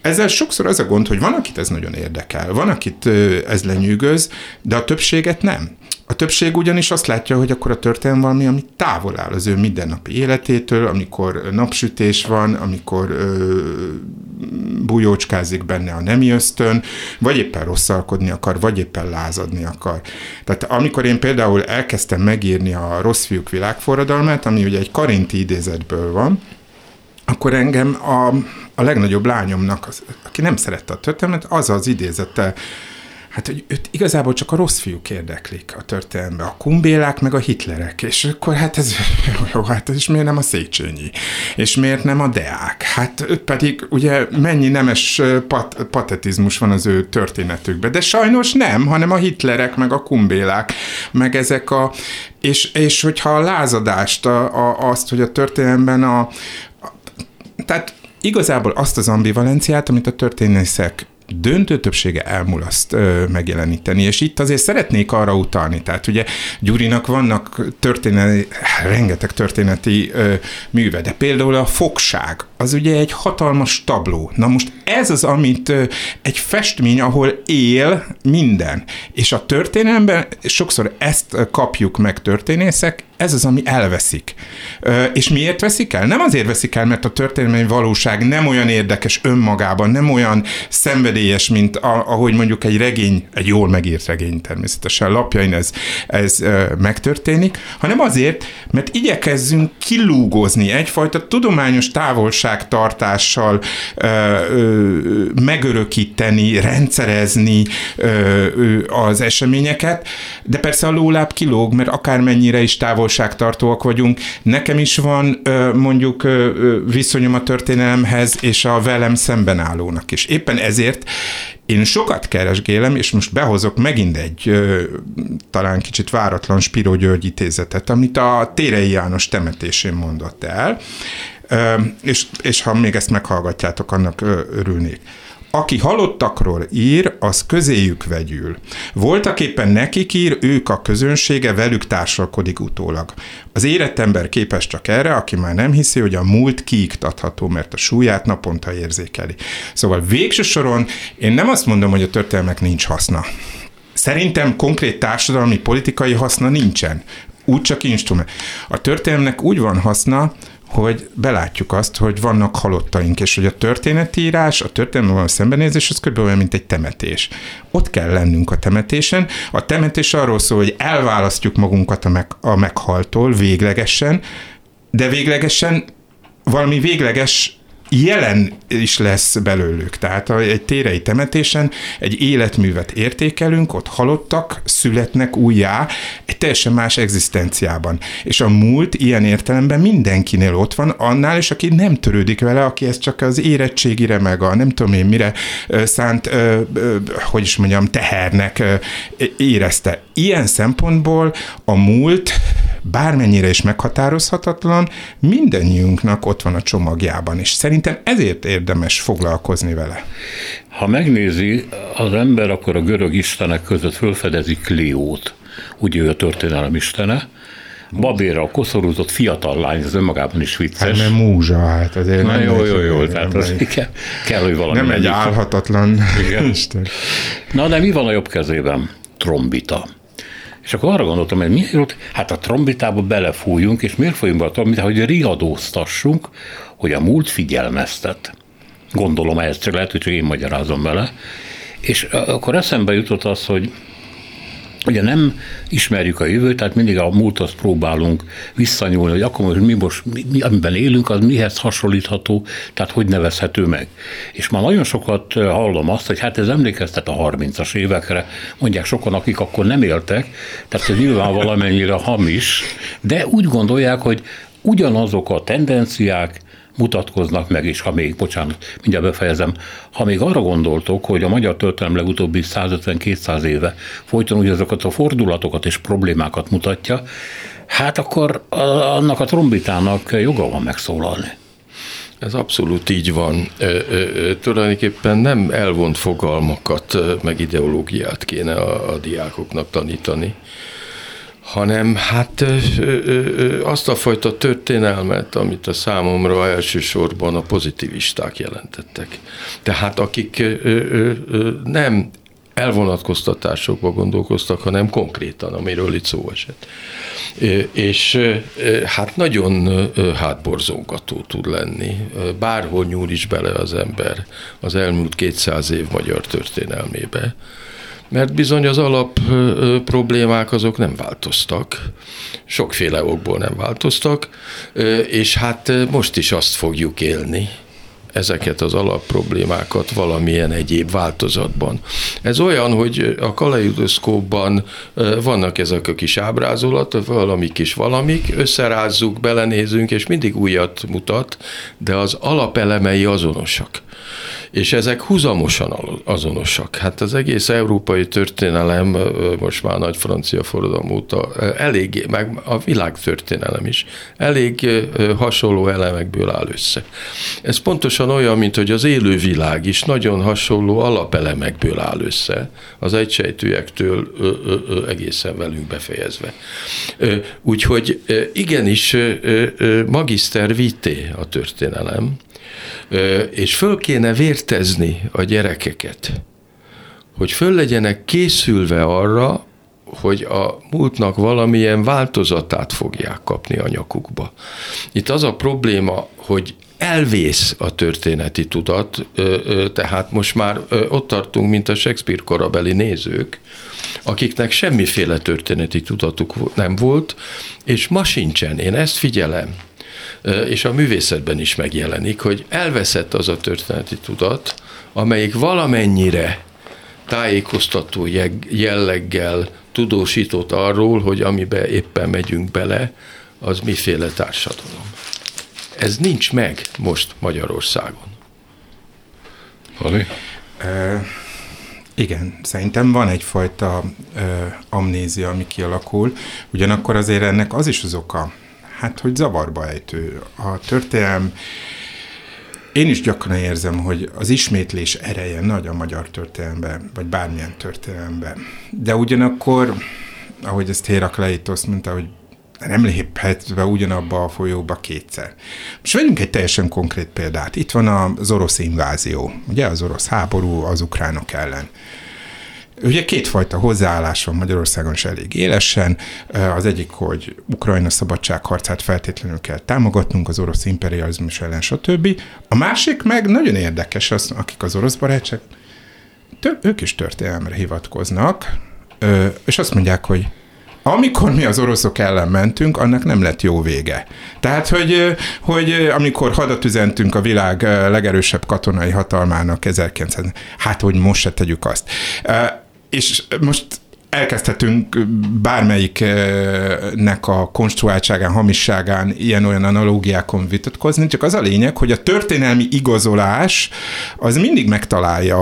Ezzel sokszor az a gond, hogy van, akit ez nagyon érdekel, van, akit ez lenyűgöz, de a többséget nem. A többség ugyanis azt látja, hogy akkor a történelem valami, ami távol áll az ő mindennapi életétől, amikor napsütés van, amikor ö, bujócskázik benne a nemi ösztön, vagy éppen rosszalkodni akar, vagy éppen lázadni akar. Tehát amikor én például elkezdtem megírni a Rossz fiúk világforradalmát, ami ugye egy karinti idézetből van, akkor engem a, a legnagyobb lányomnak, az, aki nem szerette a történetet, az az idézete hát hogy őt igazából csak a rossz fiúk érdeklik a történelemben, a kumbélák meg a hitlerek, és akkor hát ez, jó, hát és miért nem a Széchenyi, és miért nem a Deák, hát pedig ugye mennyi nemes pat, patetizmus van az ő történetükben, de sajnos nem, hanem a hitlerek meg a kumbélák, meg ezek a, és, és hogyha a lázadást, a, a, azt, hogy a történelemben a, tehát igazából azt az ambivalenciát, amit a történészek döntő többsége elmulaszt ö, megjeleníteni. És itt azért szeretnék arra utalni, tehát ugye Gyurinak vannak történeti, rengeteg történeti ö, műve, de például a fogság, az ugye egy hatalmas tabló. Na most ez az, amit ö, egy festmény, ahol él minden. És a történelemben sokszor ezt kapjuk meg történészek, ez az, ami elveszik. És miért veszik el? Nem azért veszik el, mert a történelmi valóság nem olyan érdekes önmagában, nem olyan szenvedélyes, mint ahogy mondjuk egy regény, egy jól megírt regény természetesen lapjain ez, ez megtörténik, hanem azért, mert igyekezzünk kilúgozni egyfajta tudományos távolságtartással megörökíteni, rendszerezni az eseményeket, de persze a lóláb kilóg, mert akármennyire is távol távolságtartóak vagyunk. Nekem is van mondjuk viszonyom a történelemhez, és a velem szemben állónak is. Éppen ezért én sokat keresgélem, és most behozok megint egy talán kicsit váratlan Spiro György idézetet, amit a Térei János temetésén mondott el, és, és ha még ezt meghallgatjátok, annak örülnék. Aki halottakról ír, az közéjük vegyül. Voltak éppen nekik ír, ők a közönsége, velük társalkodik utólag. Az érett ember képes csak erre, aki már nem hiszi, hogy a múlt kiiktatható, mert a súlyát naponta érzékeli. Szóval végső soron én nem azt mondom, hogy a történelmek nincs haszna. Szerintem konkrét társadalmi, politikai haszna nincsen. Úgy csak instrument. A történelmnek úgy van haszna, hogy belátjuk azt, hogy vannak halottaink, és hogy a történetírás, a történelmi a szembenézés, az kb. olyan, mint egy temetés. Ott kell lennünk a temetésen. A temetés arról szól, hogy elválasztjuk magunkat a, meg, a meghaltól véglegesen, de véglegesen valami végleges jelen is lesz belőlük. Tehát egy térei temetésen egy életművet értékelünk, ott halottak születnek újjá egy teljesen más egzisztenciában. És a múlt ilyen értelemben mindenkinél ott van, annál is, aki nem törődik vele, aki ezt csak az érettségire, meg a nem tudom én mire szánt, hogy is mondjam, tehernek érezte. Ilyen szempontból a múlt bármennyire is meghatározhatatlan, mindannyiunknak ott van a csomagjában, és szerintem ezért érdemes foglalkozni vele. Ha megnézi az ember, akkor a görög istenek között fölfedezi Kliót, ugye ő a történelem istene, babéra a koszorúzott fiatal lány, ez önmagában is vicces. Hát mert múzsa, hát azért Na, nem jó, jó, jó, tehát az kell, kell, hogy valami. Nem egy álhatatlan Igen. Isten. Na, de mi van a jobb kezében? Trombita. És akkor arra gondoltam, hogy miért hát a trombitába belefújunk, és miért folyunk be a trombitába, hogy riadóztassunk, hogy a múlt figyelmeztet. Gondolom ezt, csak lehet, hogy csak én magyarázom vele. És akkor eszembe jutott az, hogy Ugye nem ismerjük a jövőt, tehát mindig a múlthoz próbálunk visszanyúlni, hogy akkor hogy mi most, mi, amiben élünk, az mihez hasonlítható, tehát hogy nevezhető meg. És már nagyon sokat hallom azt, hogy hát ez emlékeztet a 30-as évekre, mondják sokan, akik akkor nem éltek, tehát ez nyilván valamennyire hamis, de úgy gondolják, hogy ugyanazok a tendenciák, mutatkoznak meg, és ha még, bocsánat, mindjárt befejezem, ha még arra gondoltok, hogy a magyar történelem legutóbbi 150-200 éve folyton ugyanazokat a fordulatokat és problémákat mutatja, hát akkor annak a trombitának joga van megszólalni. Ez abszolút így van. Ö, ö, tulajdonképpen nem elvont fogalmakat, meg ideológiát kéne a, a diákoknak tanítani, hanem hát azt a fajta történelmet, amit a számomra elsősorban a pozitivisták jelentettek. Tehát akik nem elvonatkoztatásokba gondolkoztak, hanem konkrétan, amiről itt szó esett. És hát nagyon hátborzongató tud lenni. Bárhol nyúl is bele az ember az elmúlt 200 év magyar történelmébe mert bizony az alap problémák azok nem változtak, sokféle okból nem változtak, és hát most is azt fogjuk élni, ezeket az alapproblémákat valamilyen egyéb változatban. Ez olyan, hogy a kaleidoszkópban vannak ezek a kis ábrázolatok, valami kis valamik, összerázzuk, belenézünk, és mindig újat mutat, de az alapelemei azonosak és ezek huzamosan azonosak. Hát az egész európai történelem most már nagy francia forradalom óta elég, meg a világ történelem is elég hasonló elemekből áll össze. Ez pontosan olyan, mint hogy az élő világ is nagyon hasonló alapelemekből áll össze, az egysejtőektől egészen velünk befejezve. Úgyhogy igenis magiszter vité a történelem, és föl kéne vértezni a gyerekeket, hogy föl legyenek készülve arra, hogy a múltnak valamilyen változatát fogják kapni a nyakukba. Itt az a probléma, hogy elvész a történeti tudat, tehát most már ott tartunk, mint a Shakespeare korabeli nézők, akiknek semmiféle történeti tudatuk nem volt, és ma sincsen. Én ezt figyelem és a művészetben is megjelenik, hogy elveszett az a történeti tudat, amelyik valamennyire tájékoztató jelleggel tudósított arról, hogy amiben éppen megyünk bele, az miféle társadalom. Ez nincs meg most Magyarországon. Hali? Uh, igen, szerintem van egyfajta uh, amnézia, ami kialakul, ugyanakkor azért ennek az is az oka, hát hogy zavarba ejtő. A történelem én is gyakran érzem, hogy az ismétlés ereje nagy a magyar történelemben, vagy bármilyen történelemben. De ugyanakkor, ahogy ezt Hérakleitos mondta, hogy nem léphet be ugyanabba a folyóba kétszer. Most vegyünk egy teljesen konkrét példát. Itt van az orosz invázió, ugye az orosz háború az ukránok ellen. Ugye kétfajta hozzáállás van Magyarországon is elég élesen. Az egyik, hogy Ukrajna szabadságharcát feltétlenül kell támogatnunk, az orosz imperializmus ellen, stb. A másik meg nagyon érdekes, az, akik az orosz barátság, ők is történelemre hivatkoznak, és azt mondják, hogy amikor mi az oroszok ellen mentünk, annak nem lett jó vége. Tehát, hogy, hogy amikor hadat üzentünk a világ legerősebb katonai hatalmának 1900, hát hogy most se tegyük azt. És most elkezdhetünk bármelyiknek a konstruáltságán, hamisságán, ilyen-olyan analógiákon vitatkozni, csak az a lényeg, hogy a történelmi igazolás az mindig megtalálja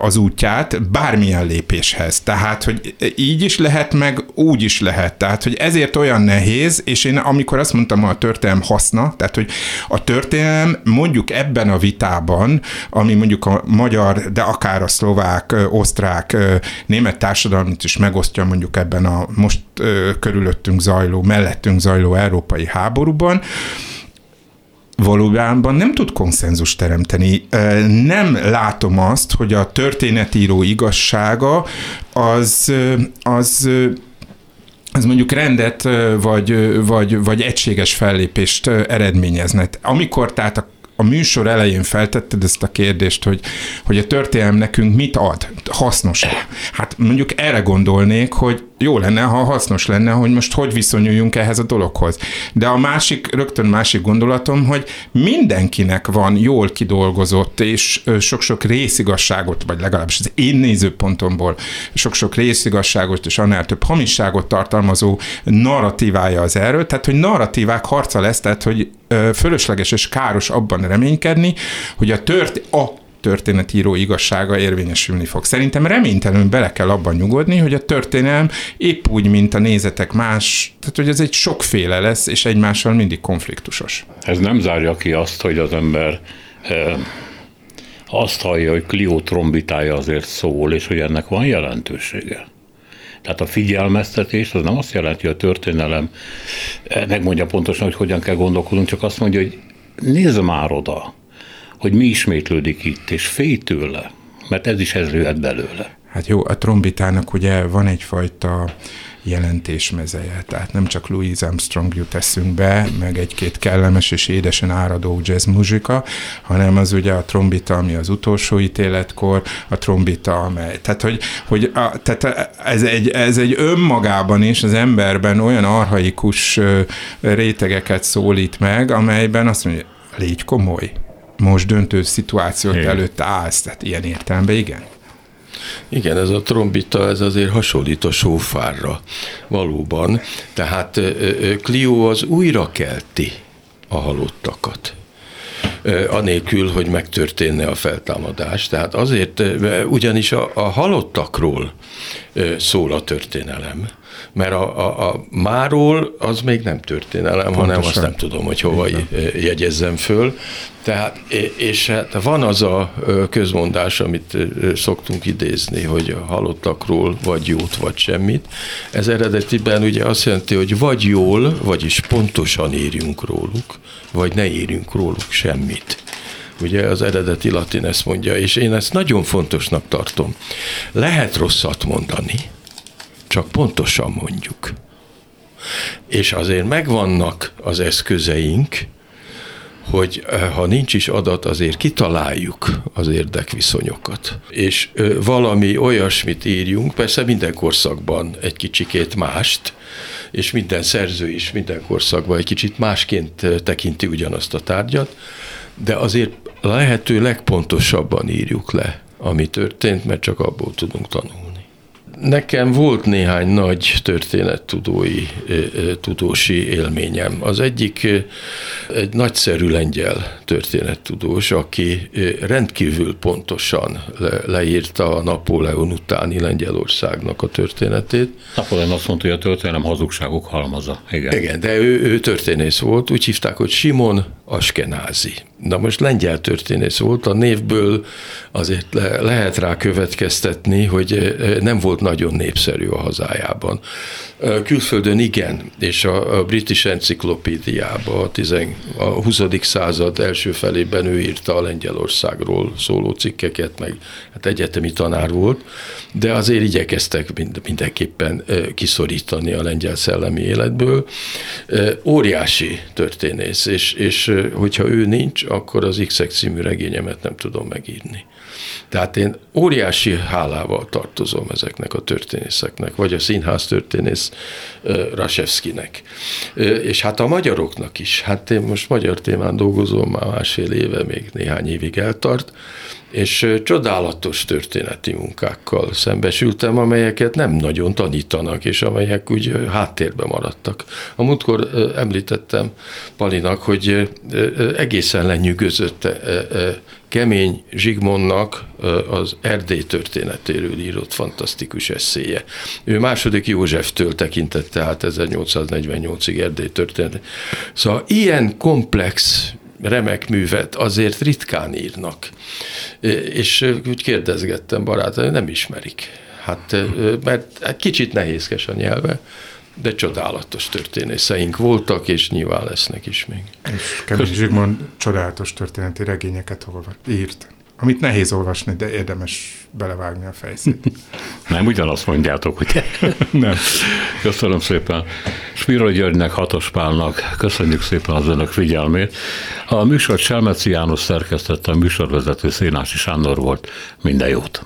az útját bármilyen lépéshez. Tehát, hogy így is lehet, meg úgy is lehet. Tehát, hogy ezért olyan nehéz, és én amikor azt mondtam, hogy a történelem haszna, tehát, hogy a történelem mondjuk ebben a vitában, ami mondjuk a magyar, de akár a szlovák, osztrák, német társadalmat is meg megosztja mondjuk ebben a most ö, körülöttünk zajló, mellettünk zajló európai háborúban, valójában nem tud konszenzus teremteni. Nem látom azt, hogy a történetíró igazsága az, az az mondjuk rendet vagy, vagy, vagy egységes fellépést eredményezne. Amikor tehát a a műsor elején feltetted ezt a kérdést, hogy, hogy a történelem nekünk mit ad, hasznos-e? Hát mondjuk erre gondolnék, hogy jó lenne, ha hasznos lenne, hogy most hogy viszonyuljunk ehhez a dologhoz. De a másik, rögtön másik gondolatom, hogy mindenkinek van jól kidolgozott és sok-sok részigasságot, vagy legalábbis az én nézőpontomból sok-sok részigasságot és annál több hamisságot tartalmazó narratívája az erről, tehát hogy narratívák harca lesz, tehát hogy fölösleges és káros abban reménykedni, hogy a tört, a történetíró igazsága érvényesülni fog. Szerintem reménytelenül bele kell abban nyugodni, hogy a történelem épp úgy, mint a nézetek más, tehát hogy ez egy sokféle lesz, és egymással mindig konfliktusos. Ez nem zárja ki azt, hogy az ember e, azt hallja, hogy Clio trombitája azért szól, és hogy ennek van jelentősége. Tehát a figyelmeztetés az nem azt jelenti, hogy a történelem megmondja pontosan, hogy hogyan kell gondolkodnunk, csak azt mondja, hogy nézz már oda, hogy mi ismétlődik itt, és félj tőle, mert ez is ez jöhet belőle. Hát jó, a trombitának ugye van egyfajta jelentésmezeje, tehát nem csak Louis Armstrong jut eszünkbe, meg egy-két kellemes és édesen áradó jazz muzsika, hanem az ugye a trombita, ami az utolsó ítéletkor, a trombita, amely, tehát hogy, hogy a, tehát ez, egy, ez egy önmagában is az emberben olyan arhaikus rétegeket szólít meg, amelyben azt mondja, légy komoly, most döntő szituációt igen. előtt állsz, tehát ilyen értelemben igen. Igen, ez a trombita, ez azért hasonlít a sófárra valóban. Tehát Clio az újra kelti a halottakat anélkül, hogy megtörténne a feltámadás. Tehát azért, ugyanis a, a halottakról szól a történelem, mert a, a, a máról az még nem történelem, Pontosan. hanem azt nem tudom, hogy hova jegyezzem föl. Tehát, és hát van az a közmondás, amit szoktunk idézni, hogy halottakról vagy jót, vagy semmit. Ez eredetiben ugye azt jelenti, hogy vagy jól, vagyis pontosan írjunk róluk, vagy ne írjunk róluk semmit. Ugye az eredeti latin ezt mondja, és én ezt nagyon fontosnak tartom. Lehet rosszat mondani, csak pontosan mondjuk. És azért megvannak az eszközeink, hogy eh, ha nincs is adat, azért kitaláljuk az érdekviszonyokat. És valami olyasmit írjunk, persze minden korszakban egy kicsikét mást, és minden szerző is minden korszakban egy kicsit másként tekinti ugyanazt a tárgyat, de azért lehető legpontosabban írjuk le, ami történt, mert csak abból tudunk tanulni. Nekem volt néhány nagy történettudói, tudósi élményem. Az egyik egy nagyszerű lengyel történettudós, aki rendkívül pontosan leírta a Napóleon utáni Lengyelországnak a történetét. Napóleon azt mondta, hogy a történelem hazugságok halmaza. Igen, Igen de ő, ő történész volt, úgy hívták, hogy Simon Askenázi. Na most lengyel történész volt, a névből azért le, lehet rá következtetni, hogy nem volt nagyon népszerű a hazájában. Külföldön igen, és a, a British Encyclopedia-ba a, a 20. század első felében ő írta a Lengyelországról szóló cikkeket, meg hát egyetemi tanár volt, de azért igyekeztek mind, mindenképpen kiszorítani a lengyel szellemi életből. Óriási történész, és, és hogyha ő nincs, akkor az x című regényemet nem tudom megírni. Tehát én óriási hálával tartozom ezeknek a történészeknek, vagy a színház történész Rasevskinek. És hát a magyaroknak is. Hát én most magyar témán dolgozom már másfél éve, még néhány évig eltart, és csodálatos történeti munkákkal szembesültem, amelyeket nem nagyon tanítanak, és amelyek úgy háttérbe maradtak. A múltkor említettem Palinak, hogy egészen lenyűgözött Kemény Zsigmondnak az Erdély történetéről írott fantasztikus eszéje. Ő második Józseftől tekintette át 1848-ig Erdély történet. Szóval ilyen komplex remek művet azért ritkán írnak. És úgy kérdezgettem barátai, nem ismerik. Hát, mert kicsit nehézkes a nyelve, de csodálatos történészeink voltak, és nyilván lesznek is még. És Kemény Zsigmond csodálatos történeti regényeket olvat, írt. Amit nehéz olvasni, de érdemes belevágni a fejszét. Nem ugyanazt mondjátok, hogy Nem. Köszönöm szépen. Spiro Györgynek, Hatos Pálnak köszönjük szépen az önök figyelmét. A műsor Selmeci János szerkesztette, a műsorvezető Szénási Sándor volt. Minden jót!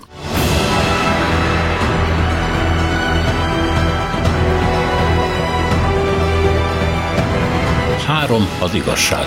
Három az igazság.